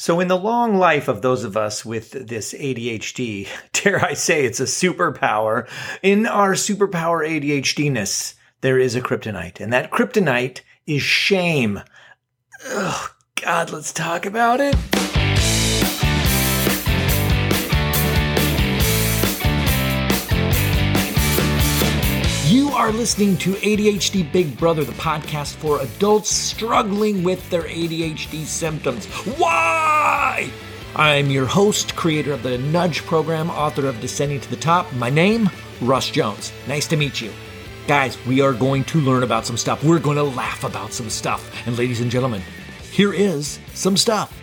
So, in the long life of those of us with this ADHD, dare I say it's a superpower, in our superpower ADHDness, there is a kryptonite. And that kryptonite is shame. Oh, God, let's talk about it. Are listening to ADHD Big Brother, the podcast for adults struggling with their ADHD symptoms. Why? I'm your host, creator of the Nudge program, author of Descending to the Top. My name, Russ Jones. Nice to meet you. Guys, we are going to learn about some stuff. We're going to laugh about some stuff. And ladies and gentlemen, here is some stuff.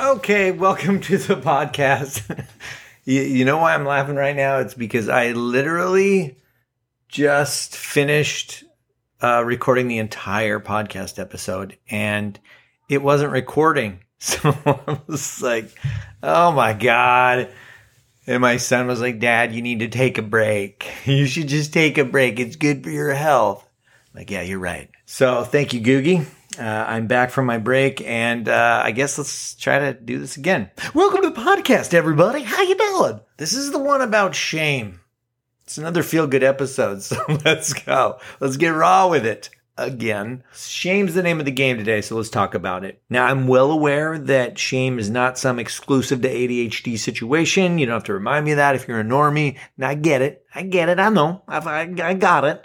Okay, welcome to the podcast. You, you know why I'm laughing right now? It's because I literally just finished uh, recording the entire podcast episode and it wasn't recording. So I was like, oh my God. And my son was like, Dad, you need to take a break. You should just take a break. It's good for your health. I'm like, yeah, you're right. So thank you, Googie. Uh, I'm back from my break, and uh, I guess let's try to do this again. Welcome to the podcast, everybody. How you doing? This is the one about shame. It's another feel good episode, so let's go. Let's get raw with it again. Shame's the name of the game today, so let's talk about it. Now, I'm well aware that shame is not some exclusive to ADHD situation. You don't have to remind me of that if you're a normie. And I get it. I get it. I know. I've, I, I got it.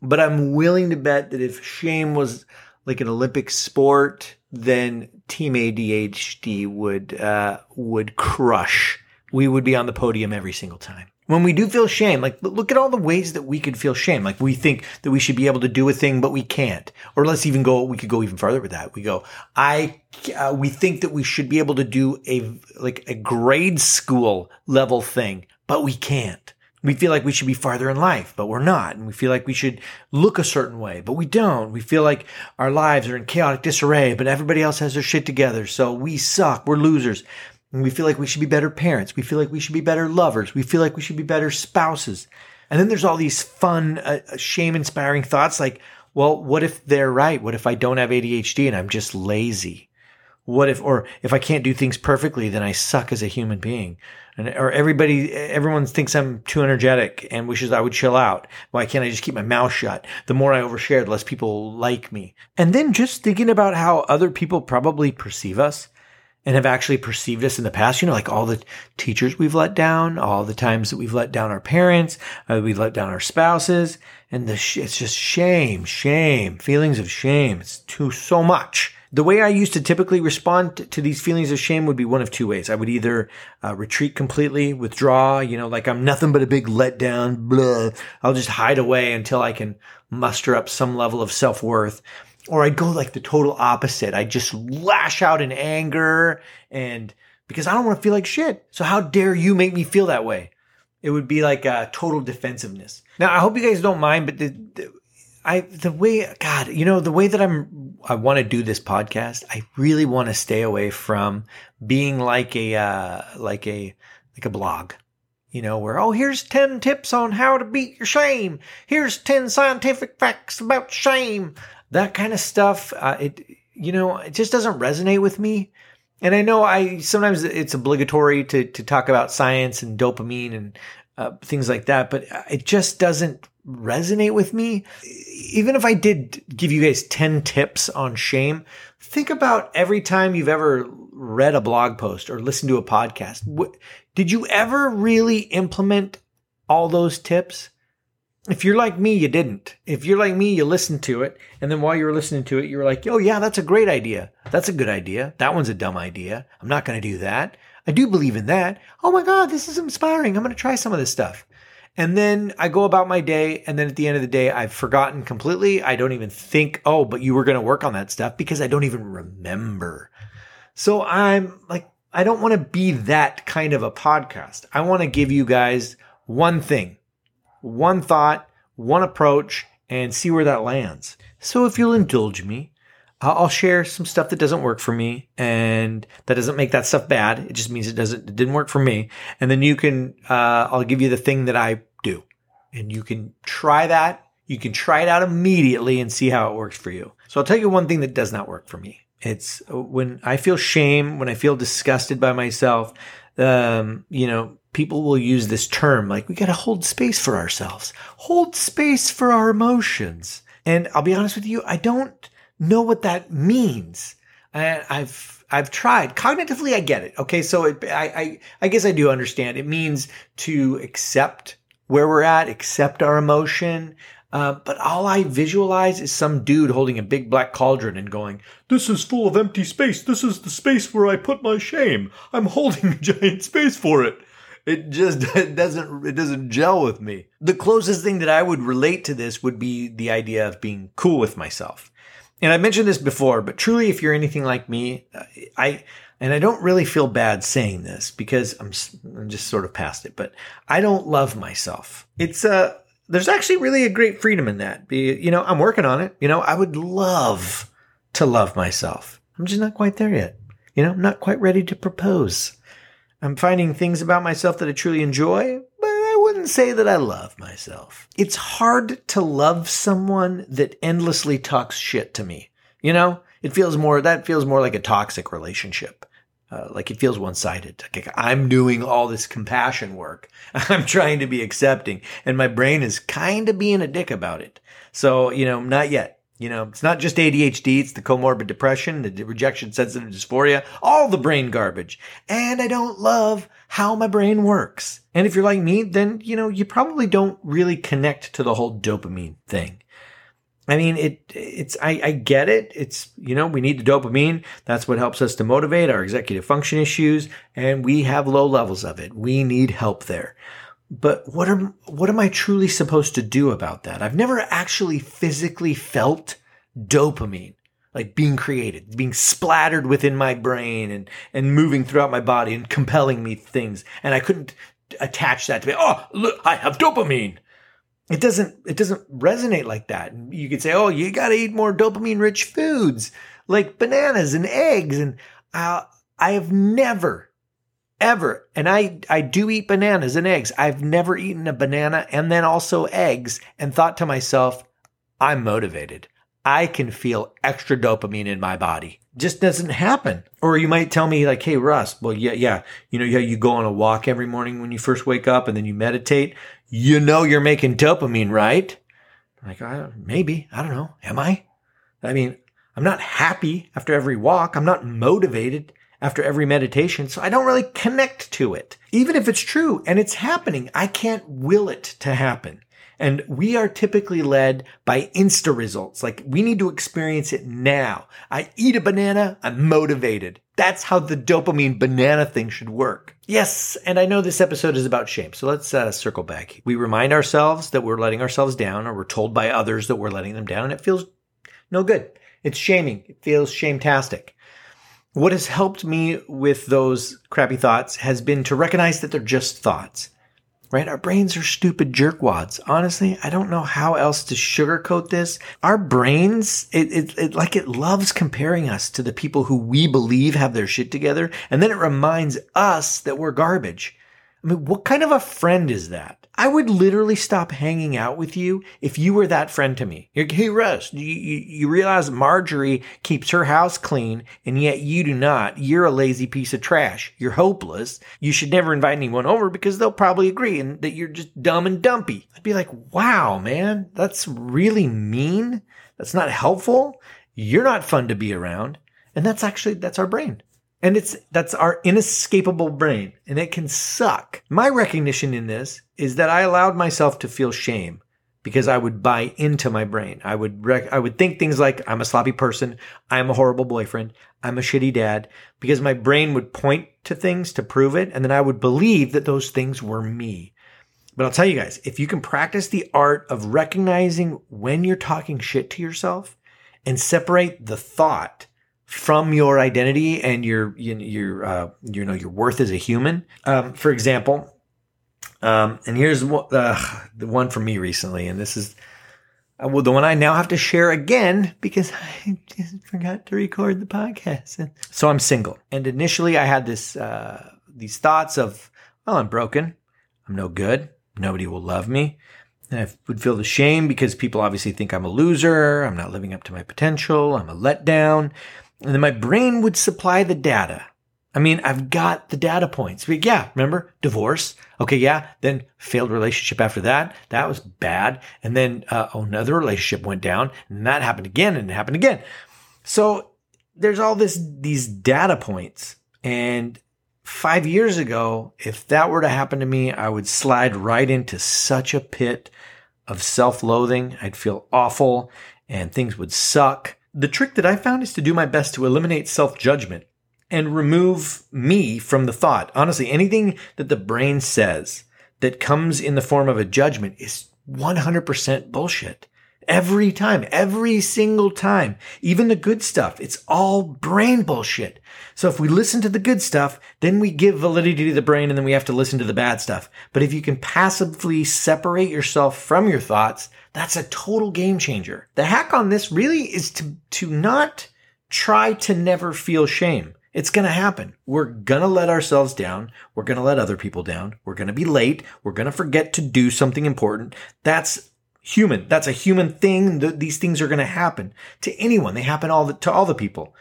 But I'm willing to bet that if shame was like an Olympic sport, then Team ADHD would uh, would crush. We would be on the podium every single time. When we do feel shame, like look at all the ways that we could feel shame. Like we think that we should be able to do a thing, but we can't. Or let's even go. We could go even further with that. We go. I. Uh, we think that we should be able to do a like a grade school level thing, but we can't. We feel like we should be farther in life, but we're not. And we feel like we should look a certain way, but we don't. We feel like our lives are in chaotic disarray, but everybody else has their shit together. So we suck. We're losers. And we feel like we should be better parents. We feel like we should be better lovers. We feel like we should be better spouses. And then there's all these fun, uh, shame inspiring thoughts like, well, what if they're right? What if I don't have ADHD and I'm just lazy? What if, or if I can't do things perfectly, then I suck as a human being. And, or everybody, everyone thinks I'm too energetic and wishes I would chill out. Why can't I just keep my mouth shut? The more I overshare, the less people like me. And then just thinking about how other people probably perceive us and have actually perceived us in the past. You know, like all the teachers we've let down, all the times that we've let down our parents, uh, we've let down our spouses, and the sh- it's just shame, shame, feelings of shame. It's too so much. The way I used to typically respond to these feelings of shame would be one of two ways. I would either uh, retreat completely, withdraw, you know, like I'm nothing but a big letdown, blah. I'll just hide away until I can muster up some level of self worth. Or I'd go like the total opposite. I'd just lash out in anger and because I don't want to feel like shit. So how dare you make me feel that way? It would be like a total defensiveness. Now, I hope you guys don't mind, but the, the I the way God, you know, the way that I'm I want to do this podcast, I really want to stay away from being like a uh like a like a blog. You know, where oh, here's 10 tips on how to beat your shame. Here's 10 scientific facts about shame. That kind of stuff, uh, it you know, it just doesn't resonate with me. And I know I sometimes it's obligatory to to talk about science and dopamine and uh, things like that, but it just doesn't resonate with me. Even if I did give you guys 10 tips on shame, think about every time you've ever read a blog post or listened to a podcast. Did you ever really implement all those tips? If you're like me, you didn't. If you're like me, you listened to it. And then while you were listening to it, you were like, oh, yeah, that's a great idea. That's a good idea. That one's a dumb idea. I'm not going to do that. I do believe in that. Oh my God, this is inspiring. I'm going to try some of this stuff. And then I go about my day. And then at the end of the day, I've forgotten completely. I don't even think, oh, but you were going to work on that stuff because I don't even remember. So I'm like, I don't want to be that kind of a podcast. I want to give you guys one thing, one thought, one approach, and see where that lands. So if you'll indulge me, I'll share some stuff that doesn't work for me and that doesn't make that stuff bad. It just means it doesn't, it didn't work for me. And then you can, uh, I'll give you the thing that I do and you can try that. You can try it out immediately and see how it works for you. So I'll tell you one thing that does not work for me. It's when I feel shame, when I feel disgusted by myself, um, you know, people will use this term like we got to hold space for ourselves, hold space for our emotions. And I'll be honest with you, I don't know what that means. And I've I've tried cognitively. I get it. Okay, so it, I, I I guess I do understand. It means to accept where we're at, accept our emotion. Uh, but all I visualize is some dude holding a big black cauldron and going, "This is full of empty space. This is the space where I put my shame. I'm holding a giant space for it." It just it doesn't it doesn't gel with me. The closest thing that I would relate to this would be the idea of being cool with myself. And I mentioned this before, but truly, if you're anything like me, I and I don't really feel bad saying this because I'm I'm just sort of past it, but I don't love myself. It's uh there's actually really a great freedom in that. Be you know, I'm working on it. You know, I would love to love myself. I'm just not quite there yet. You know, I'm not quite ready to propose. I'm finding things about myself that I truly enjoy, wouldn't say that I love myself. It's hard to love someone that endlessly talks shit to me. You know, it feels more, that feels more like a toxic relationship. Uh, like it feels one sided. Like I'm doing all this compassion work. I'm trying to be accepting and my brain is kind of being a dick about it. So, you know, not yet. You know, it's not just ADHD, it's the comorbid depression, the rejection sensitive dysphoria, all the brain garbage. And I don't love how my brain works. And if you're like me, then, you know, you probably don't really connect to the whole dopamine thing. I mean, it, it's, I, I get it. It's, you know, we need the dopamine. That's what helps us to motivate our executive function issues. And we have low levels of it. We need help there. But what am, what am I truly supposed to do about that? I've never actually physically felt dopamine, like being created, being splattered within my brain and, and moving throughout my body and compelling me things. And I couldn't attach that to me. Oh, look, I have dopamine. It doesn't, it doesn't resonate like that. And you could say, oh, you got to eat more dopamine rich foods like bananas and eggs. And uh, I have never ever. And I, I do eat bananas and eggs. I've never eaten a banana and then also eggs and thought to myself, I'm motivated. I can feel extra dopamine in my body. Just doesn't happen. Or you might tell me like, Hey, Russ, well, yeah, yeah. You know, yeah, you go on a walk every morning when you first wake up and then you meditate. You know, you're making dopamine, right? Like, I, maybe, I don't know. Am I? I mean, I'm not happy after every walk. I'm not motivated after every meditation. So I don't really connect to it. Even if it's true and it's happening, I can't will it to happen. And we are typically led by insta results. Like we need to experience it now. I eat a banana. I'm motivated. That's how the dopamine banana thing should work. Yes. And I know this episode is about shame. So let's uh, circle back. We remind ourselves that we're letting ourselves down or we're told by others that we're letting them down and it feels no good. It's shaming. It feels shametastic. What has helped me with those crappy thoughts has been to recognize that they're just thoughts, right? Our brains are stupid jerkwads. Honestly, I don't know how else to sugarcoat this. Our brains, it, it, it, like it loves comparing us to the people who we believe have their shit together. And then it reminds us that we're garbage. I mean, what kind of a friend is that? I would literally stop hanging out with you if you were that friend to me. Hey, Russ, you, you, you realize Marjorie keeps her house clean and yet you do not. You're a lazy piece of trash. You're hopeless. You should never invite anyone over because they'll probably agree and that you're just dumb and dumpy. I'd be like, wow, man, that's really mean. That's not helpful. You're not fun to be around. And that's actually, that's our brain. And it's, that's our inescapable brain and it can suck. My recognition in this is that I allowed myself to feel shame because I would buy into my brain. I would, rec- I would think things like, I'm a sloppy person. I'm a horrible boyfriend. I'm a shitty dad because my brain would point to things to prove it. And then I would believe that those things were me. But I'll tell you guys, if you can practice the art of recognizing when you're talking shit to yourself and separate the thought from your identity and your your uh, you know your worth as a human. Um, for example, um, and here's what, uh, the one for me recently, and this is uh, well the one I now have to share again because I just forgot to record the podcast. so I'm single, and initially I had this uh, these thoughts of, well, I'm broken, I'm no good, nobody will love me. And I would feel the shame because people obviously think I'm a loser. I'm not living up to my potential. I'm a letdown. And then my brain would supply the data. I mean, I've got the data points. But yeah, remember divorce. Okay. Yeah. Then failed relationship after that. That was bad. And then, uh, another relationship went down and that happened again and it happened again. So there's all this, these data points. And five years ago, if that were to happen to me, I would slide right into such a pit of self loathing. I'd feel awful and things would suck. The trick that I found is to do my best to eliminate self judgment and remove me from the thought. Honestly, anything that the brain says that comes in the form of a judgment is 100% bullshit. Every time, every single time, even the good stuff, it's all brain bullshit. So if we listen to the good stuff, then we give validity to the brain and then we have to listen to the bad stuff. But if you can passively separate yourself from your thoughts, that's a total game changer. The hack on this really is to, to not try to never feel shame. It's going to happen. We're going to let ourselves down. We're going to let other people down. We're going to be late. We're going to forget to do something important. That's human. That's a human thing. These things are going to happen to anyone. They happen all the, to all the people.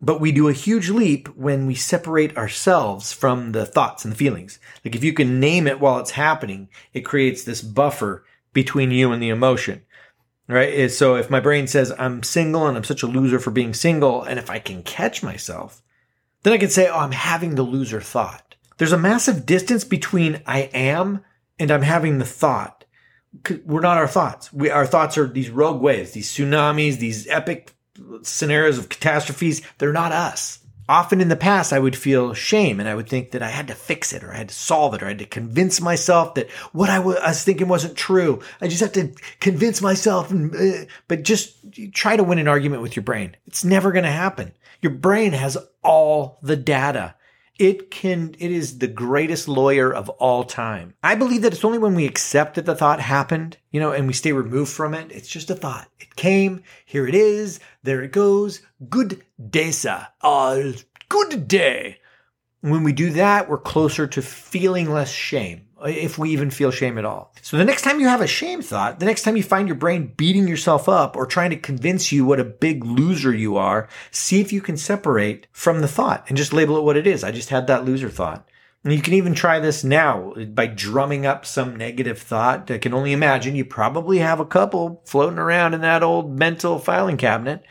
But we do a huge leap when we separate ourselves from the thoughts and the feelings. Like if you can name it while it's happening, it creates this buffer between you and the emotion. Right. So if my brain says I'm single and I'm such a loser for being single, and if I can catch myself, then I can say, oh, I'm having the loser thought. There's a massive distance between I am and I'm having the thought. We're not our thoughts. We, our thoughts are these rogue waves, these tsunamis, these epic scenarios of catastrophes. They're not us. Often in the past, I would feel shame and I would think that I had to fix it or I had to solve it or I had to convince myself that what I was thinking wasn't true. I just have to convince myself. Uh, but just try to win an argument with your brain. It's never going to happen. Your brain has all the data. It can, it is the greatest lawyer of all time. I believe that it's only when we accept that the thought happened, you know, and we stay removed from it. It's just a thought. It came. Here it is. There it goes. Good day, sir. Uh, good day. When we do that, we're closer to feeling less shame if we even feel shame at all. So the next time you have a shame thought, the next time you find your brain beating yourself up or trying to convince you what a big loser you are, see if you can separate from the thought and just label it what it is. I just had that loser thought. And you can even try this now by drumming up some negative thought. I can only imagine you probably have a couple floating around in that old mental filing cabinet.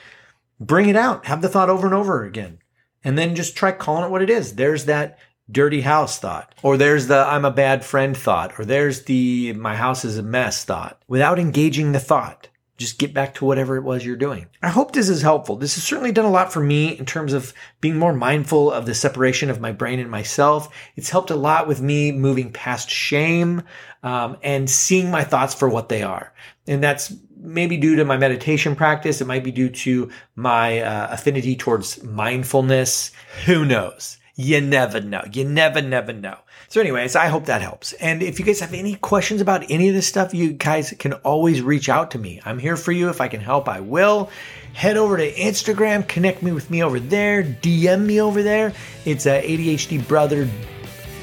Bring it out. Have the thought over and over again. And then just try calling it what it is. There's that dirty house thought, or there's the I'm a bad friend thought, or there's the my house is a mess thought without engaging the thought. Just get back to whatever it was you're doing. I hope this is helpful. This has certainly done a lot for me in terms of being more mindful of the separation of my brain and myself. It's helped a lot with me moving past shame um, and seeing my thoughts for what they are. And that's maybe due to my meditation practice. It might be due to my uh, affinity towards mindfulness. Who knows? You never know. You never, never know. So anyways, I hope that helps. And if you guys have any questions about any of this stuff, you guys can always reach out to me. I'm here for you. If I can help, I will. Head over to Instagram, connect me with me over there, DM me over there. It's a ADHD brother,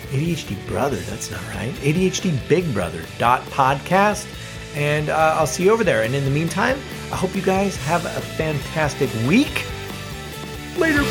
ADHD brother, that's not right. ADHD big brother dot podcast. And uh, I'll see you over there. And in the meantime, I hope you guys have a fantastic week. Later.